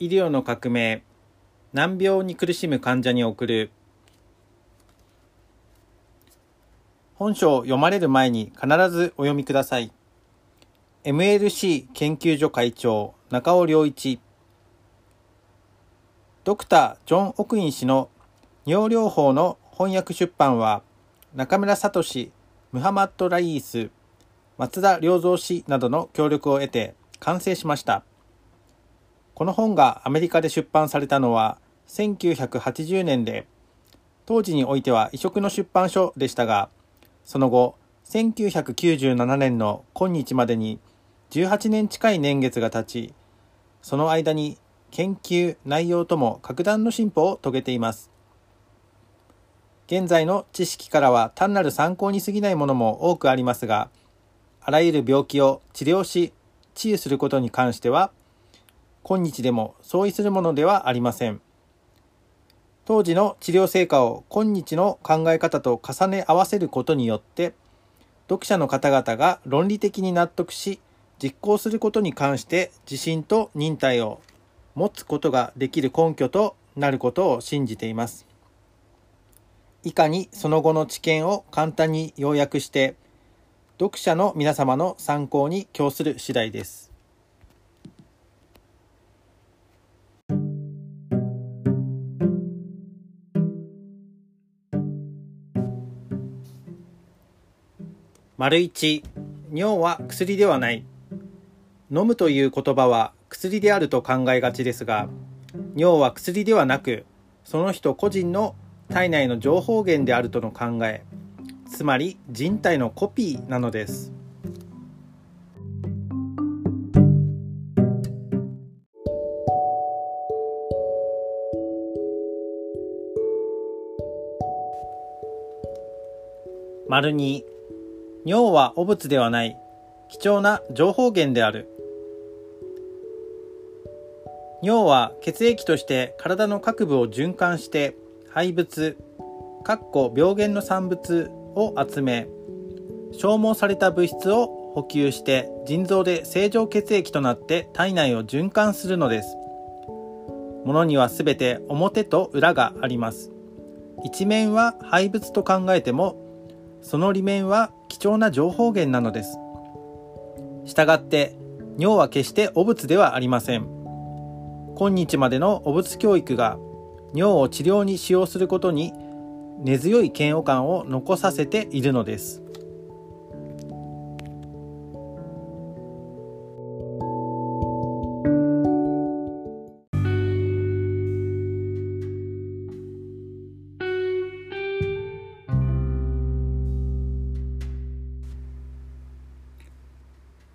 医療の革命難病に苦しむ患者に送る。本書を読まれる前に必ずお読みください。MLC 研究所会長中尾良一。ドクター・ジョン・オクイン氏の尿療法の翻訳出版は中村聡ムハマッド・ライース松田良三氏などの協力を得て完成しました。この本がアメリカで出版されたのは1980年で、当時においては異色の出版書でしたが、その後、1997年の今日までに18年近い年月が経ち、その間に研究内容とも格段の進歩を遂げています。現在の知識からは単なる参考に過ぎないものも多くありますが、あらゆる病気を治療し、治癒することに関しては、今日でも相違す。るものではありません。当時の治療成果を今日の考え方と重ね合わせることによって、読者の方々が論理的に納得し、実行す。ることに関して自信と忍耐を持つことができる根拠となることを信じています。以下にその後の知見を簡単に要約して、読者の皆様の参考に供す。る次第です。丸一、尿は薬ではない。飲むという言葉は薬であると考えがちですが、尿は薬ではなく、その人個人の体内の情報源であるとの考え、つまり人体のコピーなのです。丸二尿は汚物ではない。貴重な情報源である。尿は血液として体の各部を循環して廃物かっこ病原の産物を集め消耗された物質を補給して腎臓で正常血液となって体内を循環するのです。物には全て表と裏があります。一面は廃物と考えてもその利面は貴重な情報源なのです。したがって、尿は決して汚物ではありません。今日までの汚物教育が尿を治療に使用することに根強い嫌悪感を残させているのです。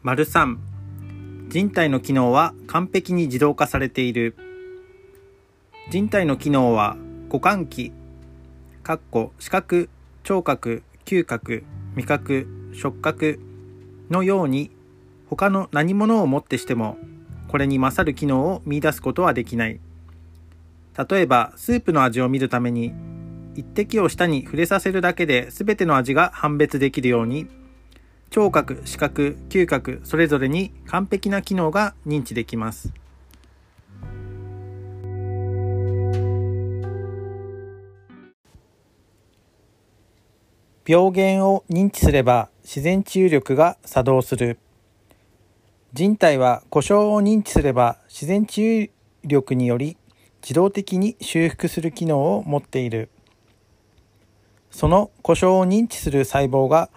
丸3人体の機能は完璧に自動化されている。人体の機能は五感器かっこ視覚聴覚嗅覚味覚触覚のように他の何者をもってしてもこれに勝る機能を見出すことはできない。例えばスープの味を見るために一滴を舌に触れさせるだけで全ての味が判別できるように。聴覚、視覚、嗅覚それぞれに完璧な機能が認知できます。病原を認知すれば自然治癒力が作動する。人体は故障を認知すれば自然治癒力により自動的に修復する機能を持っている。その故障を認知する細胞が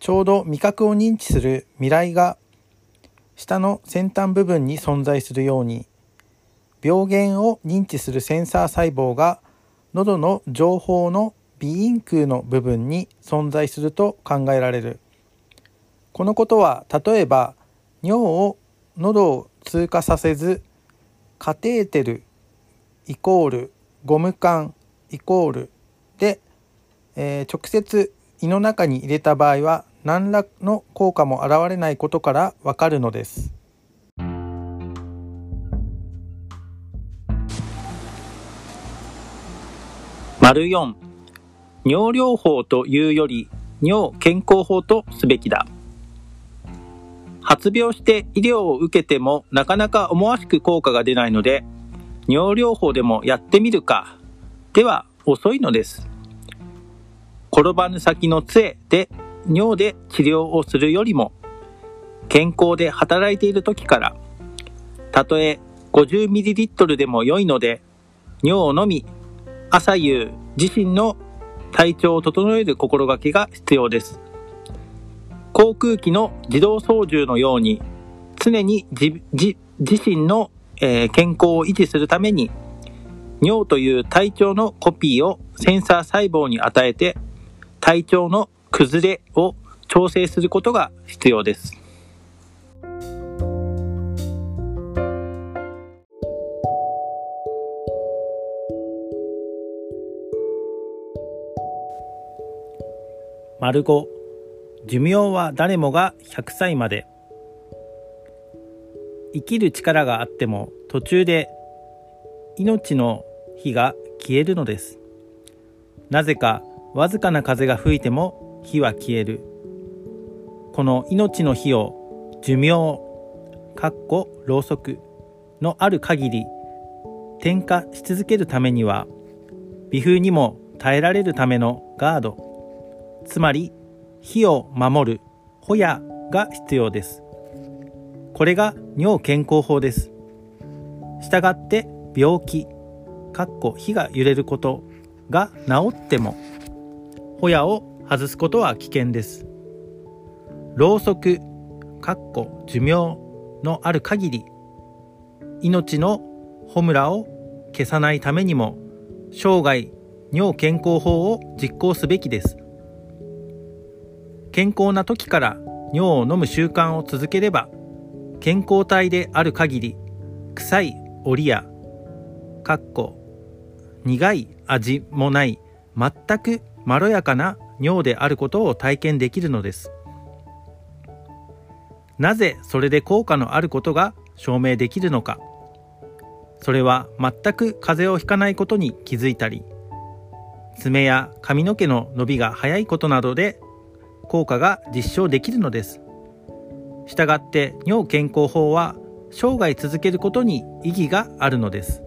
ちょうど味覚を認知する未来が下の先端部分に存在するように病原を認知するセンサー細胞が喉の情報の鼻咽腔の部分に存在すると考えられる。このことは例えば尿を喉を通過させずカテーテルイコールゴム管イコールで、えー、直接胃の中に入れた場合は何らの効果も現れないことからわかるのです。丸4尿療法というより尿健康法とすべきだ発病して医療を受けてもなかなか思わしく効果が出ないので尿療法でもやってみるかでは遅いのです。転ばぬ先の杖で尿で治療をするよりも健康で働いている時からたとえ 50ml でも良いので尿を飲み朝夕自身の体調を整える心がけが必要です。航空機の自動操縦のように常に自身の、え、健康を維持するために尿という体調のコピーをセンサー細胞に与えて体調の崩れを調整することが必要です。丸5寿命は誰もが100歳まで。生きる力があっても途中で命の火が消えるのです。なぜかわずかな風が吹いても火は消えるこの命の火を寿命かっころうそくのある限り点火し続けるためには微風にも耐えられるためのガードつまり火を守るホヤが必要です。これが尿健康法です。したがって病気、かっこ火が揺れることが治ってもホヤを外すことは危険です。ろうそく、かっこ寿命のある限り命のホムラを消さないためにも生涯尿健康法を実行すべきです。健康な時から尿を飲む習慣を続ければ健康体である限り臭い折やかっこ苦い味もない全くまろやかな尿であることを体験できるのですなぜそれで効果のあることが証明できるのかそれは全く風邪をひかないことに気づいたり爪や髪の毛の伸びが早いことなどで効果が実証できるのです。したがって尿健康法は生涯続けることに意義があるのです。